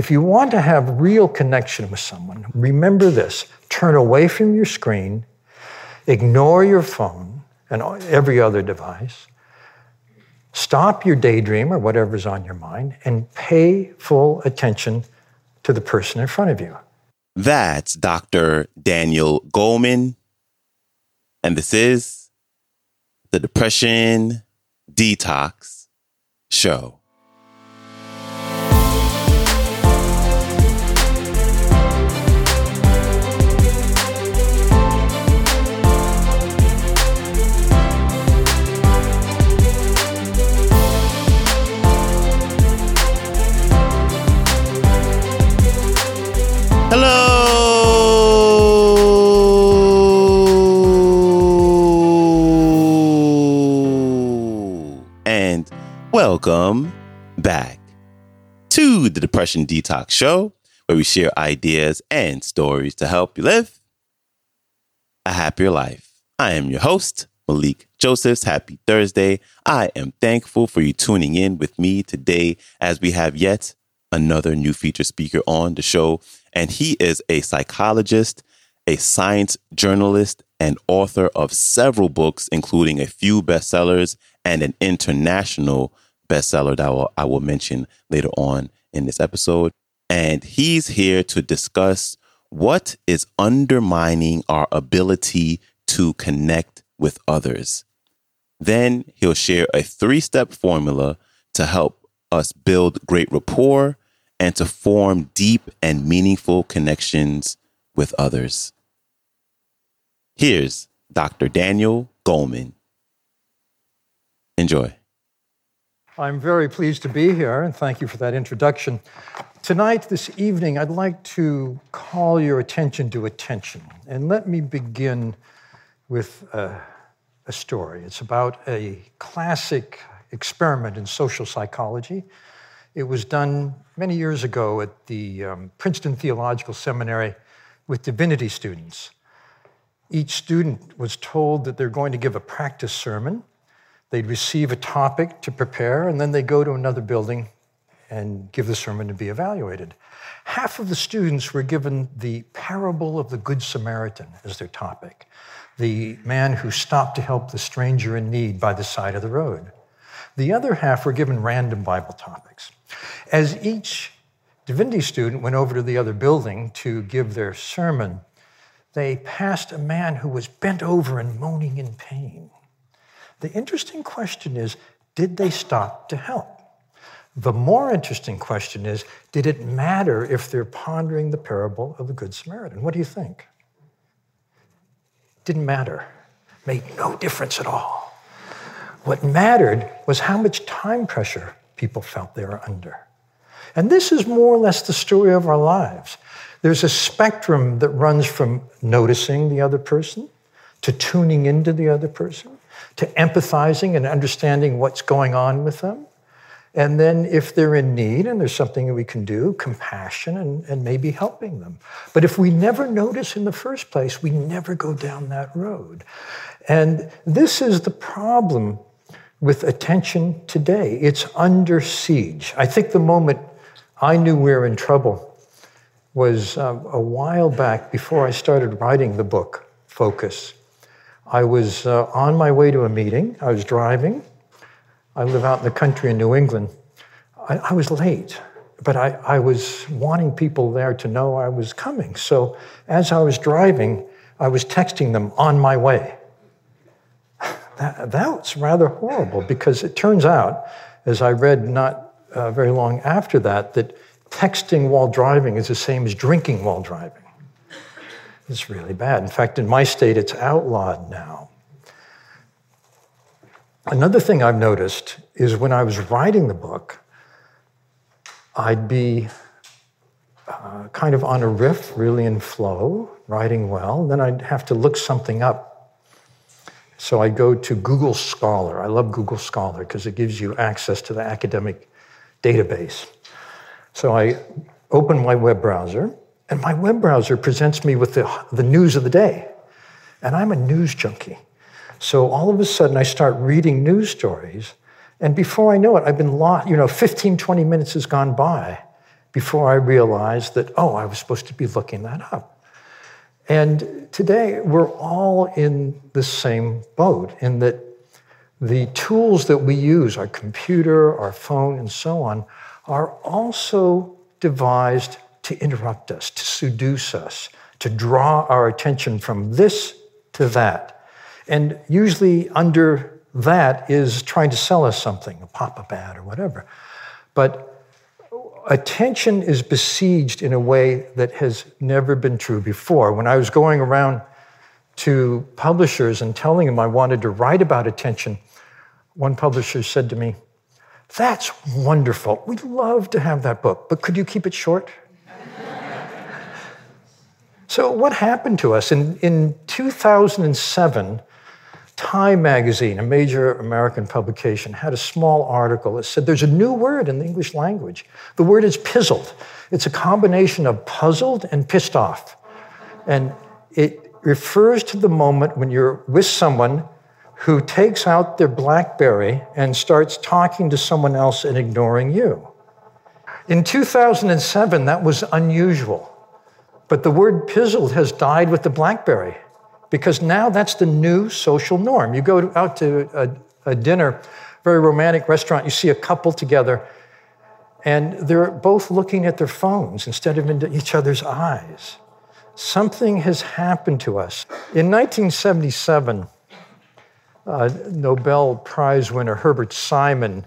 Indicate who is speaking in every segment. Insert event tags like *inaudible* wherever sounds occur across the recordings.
Speaker 1: If you want to have real connection with someone, remember this turn away from your screen, ignore your phone and every other device, stop your daydream or whatever's on your mind, and pay full attention to the person in front of you.
Speaker 2: That's Dr. Daniel Goleman. And this is the Depression Detox Show. Depression Detox Show, where we share ideas and stories to help you live a happier life. I am your host, Malikee Josephs. Happy Thursday. I am thankful for you tuning in with me today as we have yet another new feature speaker on the show. And he is a psychologist, a science journalist, and author of several books, including a few bestsellers and an international bestseller that I will, I will mention later on in this episode. And he's here to discuss what is undermining our ability to connect with others. Then he'll share a three step formula to help us build great rapport and to form deep and meaningful connections with others. Here's Dr. Daniel Goleman. Enjoy.
Speaker 1: I'm very pleased to be here, and thank you for that introduction. Tonight, this evening, I'd like to call your attention to attention. And let me begin with a, a story. It's about a classic experiment in social psychology. It was done many years ago at the um, Princeton Theological Seminary with divinity students. Each student was told that they're going to give a practice sermon They'd receive a topic to prepare, and then they go to another building and give the sermon to be evaluated. Half of the students were given the parable of the Good Samaritan as their topic, the man who stopped to help the stranger in need by the side of the road. The other half were given random Bible topics. As each divinity student went over to the other building to give their sermon, they passed a man who was bent over and moaning in pain. The interesting question is did they stop to help? The more interesting question is did it matter if they're pondering the parable of the Good Samaritan? What do you think? Didn't matter. Made no difference at all. What mattered was how much time pressure people felt they were under. And this is more or less the story of our lives. There's a spectrum that runs from noticing the other person to tuning into the other person to empathizing and understanding what's going on with them. And then, if they're in need and there's something that we can do, compassion and, and maybe helping them. But if we never notice in the first place, we never go down that road. And this is the problem with attention today. It's under siege. I think the moment I knew we were in trouble was um, a while back before I started writing the book, Focus. I was uh, on my way to a meeting. I was driving. I live out in the country in New England. I, I was late, but I, I was wanting people there to know I was coming. So as I was driving, I was texting them on my way. *sighs* That, that's rather horrible because it turns out, as I read not uh, very long after that, that texting while driving is the same as drinking while driving. It's really bad. In fact, in my state, it's outlawed now. Another thing I've noticed is when I was writing the book, I'd be uh, kind of on a riff, really in flow, writing well. Then I'd have to look something up. So I go to Google Scholar. I love Google Scholar because it gives you access to the academic database. So I open my web browser and my web browser presents me with the, the news of the day. And I'm a news junkie. So all of a sudden, I start reading news stories. And before I know it, I've been lost, you know, 15, 20 minutes has gone by. before I realized that, oh, I was supposed to be looking that up. And today, we're all in the same boat in that the tools that we use, our computer, our phone, and so on, are also devised to interrupt us, to seduce us, to draw our attention from this to that. And usually, under that is trying to sell us something, a pop up ad or whatever. But attention is besieged in a way that has never been true before. When I was going around to publishers and telling them I wanted to write about attention, one publisher said to me, That's wonderful. We'd love to have that book, but could you keep it short? So, what happened to us? In, in 2007, Time magazine, a major American publication, had a small article that said there's a new word in the English language. The word is pizzled. It's a combination of puzzled and pissed off. And it refers to the moment when you're with someone who takes out their Blackberry and starts talking to someone else and ignoring you. In 2007, that was unusual. But the word pizzled has died with the Blackberry because now that's the new social norm. You go out to a, a dinner, very romantic restaurant, you see a couple together, and they're both looking at their phones instead of into each other's eyes. Something has happened to us. In 1977, uh, Nobel Prize winner Herbert Simon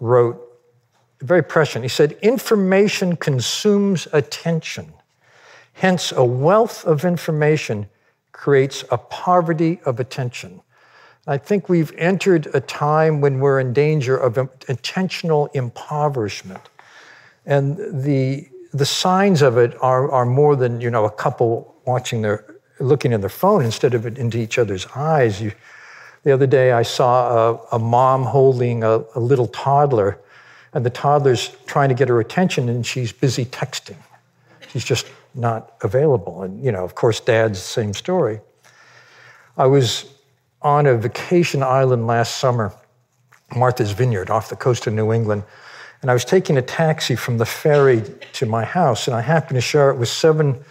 Speaker 1: wrote, very prescient, he said, Information consumes attention. Hence, a wealth of information creates a poverty of attention. I think we've entered a time when we're in danger of intentional impoverishment. And the, the signs of it are, are more than, you know, a couple watching their, looking at their phone instead of into each other's eyes. You, the other day, I saw a, a mom holding a, a little toddler, and the toddler's trying to get her attention, and she's busy texting. She's just not available. And, you know, of course, dad's the same story. I was on a vacation island last summer, Martha's Vineyard, off the coast of New England. And I was taking a taxi from the ferry to my house, and I happened to share it with seven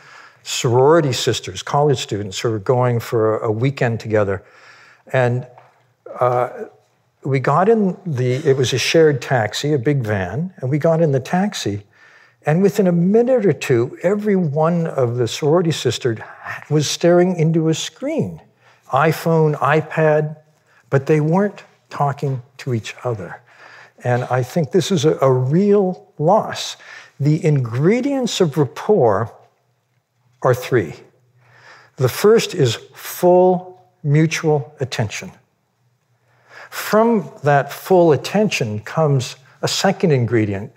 Speaker 1: sorority sisters, college students, who were going for a weekend together. And uh, we got in the, it was a shared taxi, a big van, and we got in the taxi. And within a minute or two, every one of the sorority sisters was staring into a screen iPhone, iPad, but they weren't talking to each other. And I think this is a, a real loss. The ingredients of rapport are three. The first is full mutual attention. From that full attention comes a second ingredient,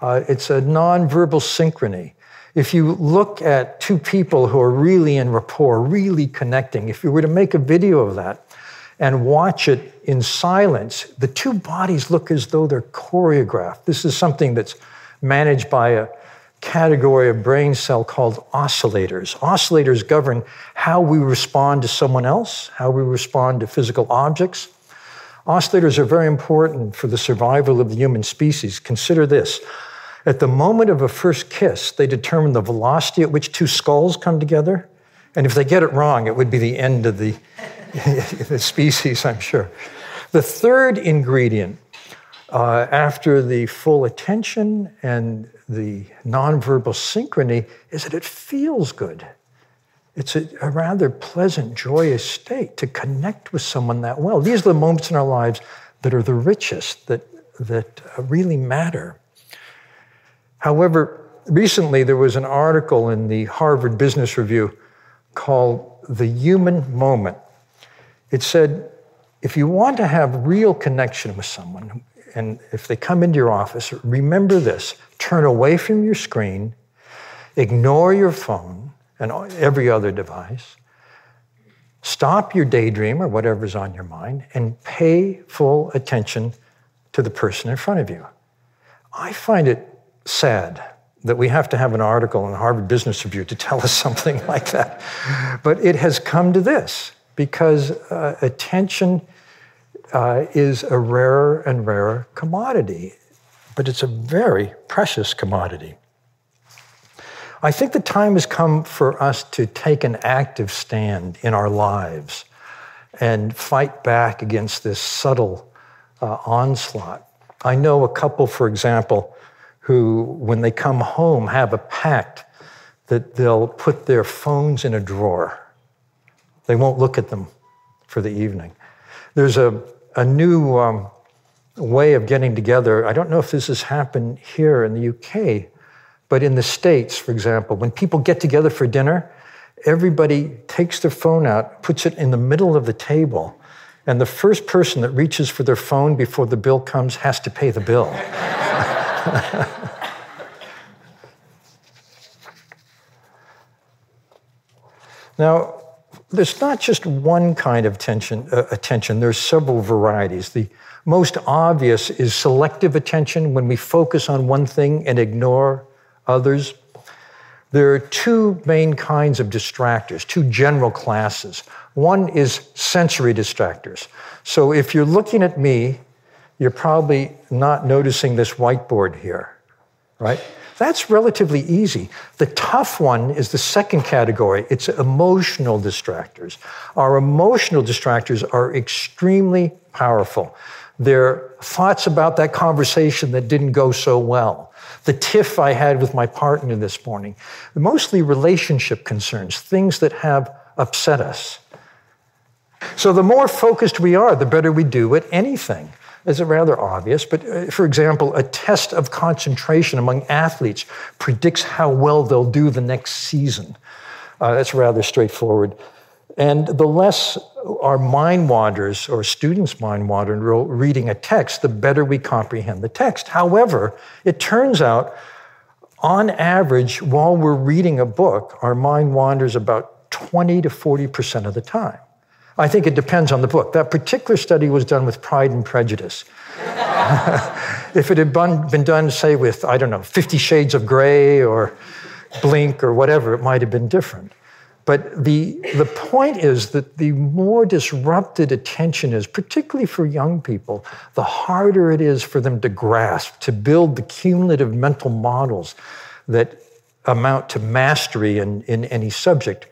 Speaker 1: uh, it's a nonverbal synchrony. If you look at two people who are really in rapport, really connecting, if you were to make a video of that and watch it in silence, the two bodies look as though they're choreographed. This is something that's managed by a category of brain cell called oscillators. Oscillators govern how we respond to someone else, how we respond to physical objects. Oscillators are very important for the survival of the human species. Consider this at the moment of a first kiss, they determine the velocity at which two skulls come together. And if they get it wrong, it would be the end of the, *laughs* the species, I'm sure. The third ingredient, uh, after the full attention and the nonverbal synchrony, is that it feels good. It's a, a rather pleasant, joyous state to connect with someone that well. These are the moments in our lives that are the richest, that, that uh, really matter. However, recently there was an article in the Harvard Business Review called The Human Moment. It said, if you want to have real connection with someone, and if they come into your office, remember this turn away from your screen, ignore your phone and every other device, stop your daydream or whatever's on your mind, and pay full attention to the person in front of you. I find it sad that we have to have an article in the Harvard Business Review to tell us *laughs* something like that. But it has come to this because uh, attention uh, is a rarer and rarer commodity, but it's a very precious commodity. I think the time has come for us to take an active stand in our lives and fight back against this subtle uh, onslaught. I know a couple, for example, who, when they come home, have a pact that they'll put their phones in a drawer. They won't look at them for the evening. There's a, a new um, way of getting together. I don't know if this has happened here in the UK, but in the States, for example, when people get together for dinner, everybody takes their phone out, puts it in the middle of the table, and the first person that reaches for their phone before the bill comes has to pay the bill. *laughs* *laughs* now, there's not just one kind of attention, uh, attention, there's several varieties. The most obvious is selective attention when we focus on one thing and ignore others. There are two main kinds of distractors, two general classes. One is sensory distractors. So if you're looking at me, you're probably not noticing this whiteboard here, right? That's relatively easy. The tough one is the second category. It's emotional distractors. Our emotional distractors are extremely powerful. They're thoughts about that conversation that didn't go so well. The tiff I had with my partner this morning. Mostly relationship concerns, things that have upset us. So the more focused we are, the better we do at anything is rather obvious, but uh, for example, a test of concentration among athletes predicts how well they'll do the next season. Uh, that's rather straightforward. And the less our mind wanders or students' mind wander reading a text, the better we comprehend the text. However, it turns out, on average, while we're reading a book, our mind wanders about 20 to 40% of the time. I think it depends on the book. That particular study was done with Pride and Prejudice. *laughs* if it had been done, say, with, I don't know, Fifty Shades of Grey or Blink or whatever, it might have been different. But the, the point is that the more disrupted attention is, particularly for young people, the harder it is for them to grasp, to build the cumulative mental models that amount to mastery in, in any subject.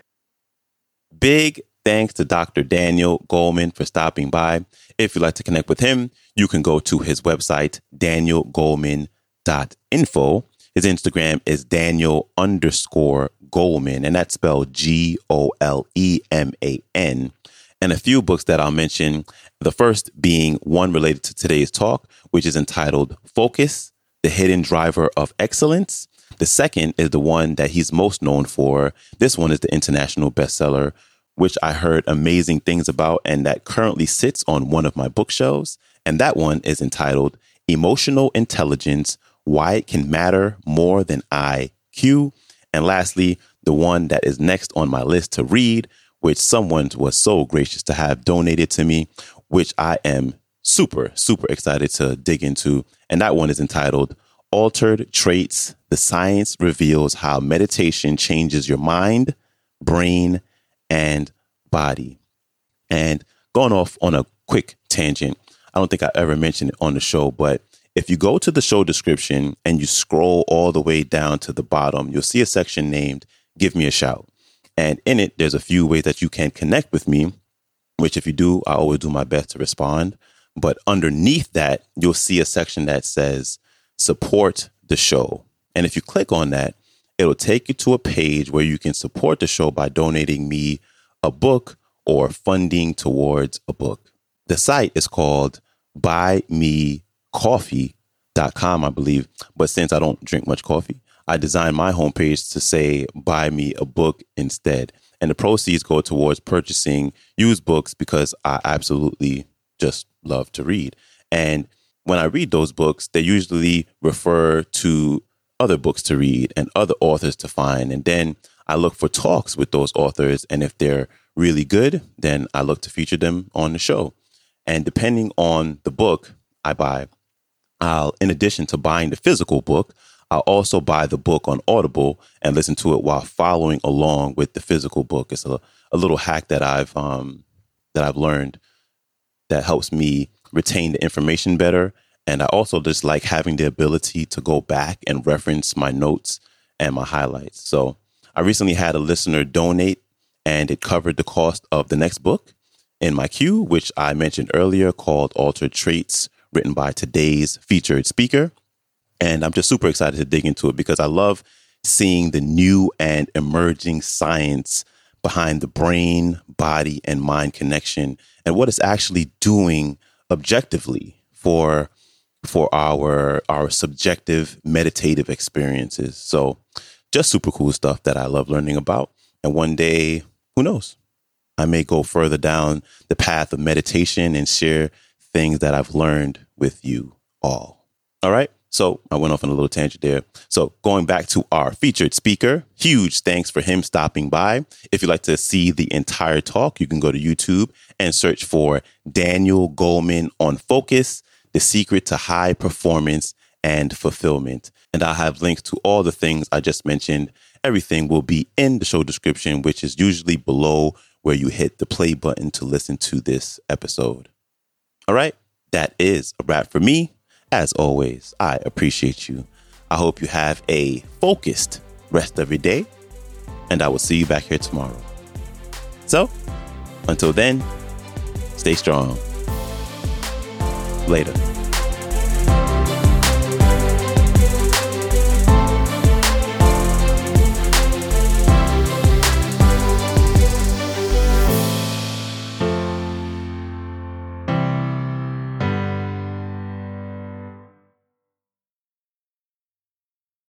Speaker 2: Big Thanks to Dr. Daniel Goleman for stopping by. If you'd like to connect with him, you can go to his website, danielgoleman.info. His Instagram is Daniel underscore Goleman, and that's spelled G O L E M A N. And a few books that I'll mention. The first being one related to today's talk, which is entitled Focus, the Hidden Driver of Excellence. The second is the one that he's most known for. This one is the international bestseller, which I heard amazing things about and that currently sits on one of my bookshelves. And that one is entitled Emotional Intelligence Why It Can Matter More Than IQ. And lastly, the one that is next on my list to read, which someone was so gracious to have donated to me, which I am super, super excited to dig into. And that one is entitled Altered Traits The Science Reveals How Meditation Changes Your Mind, Brain, and body. And going off on a quick tangent, I don't think I ever mentioned it on the show, but if you go to the show description and you scroll all the way down to the bottom, you'll see a section named Give Me a Shout. And in it, there's a few ways that you can connect with me, which if you do, I always do my best to respond. But underneath that, you'll see a section that says support the show. And if you click on that, It'll take you to a page where you can support the show by donating me a book or funding towards a book. The site is called buymecoffee.com, I believe. But since I don't drink much coffee, I designed my homepage to say buy me a book instead. And the proceeds go towards purchasing used books because I absolutely just love to read. And when I read those books, they usually refer to other books to read and other authors to find. And then I look for talks with those authors. And if they're really good, then I look to feature them on the show. And depending on the book I buy, I'll, in addition to buying the physical book, I'll also buy the book on Audible and listen to it while following along with the physical book. It's a, a little hack that I've um, that I've learned that helps me retain the information better and I also just like having the ability to go back and reference my notes and my highlights. So I recently had a listener donate and it covered the cost of the next book in my queue, which I mentioned earlier called Altered Traits, written by today's featured speaker. And I'm just super excited to dig into it because I love seeing the new and emerging science behind the brain, body, and mind connection and what it's actually doing objectively for for our our subjective meditative experiences. So just super cool stuff that I love learning about. And one day, who knows? I may go further down the path of meditation and share things that I've learned with you all. All right. So I went off on a little tangent there. So going back to our featured speaker, huge thanks for him stopping by. If you'd like to see the entire talk, you can go to YouTube and search for Daniel Goleman on Focus, the secret to high performance and fulfillment. And I'll have links to all the things I just mentioned. Everything will be in the show description, which is usually below where you hit the play button to listen to this episode. All right, that is a wrap for me. As always, I appreciate you. I hope you have a focused rest of your day, and I will see you back here tomorrow. So, until then, stay strong later.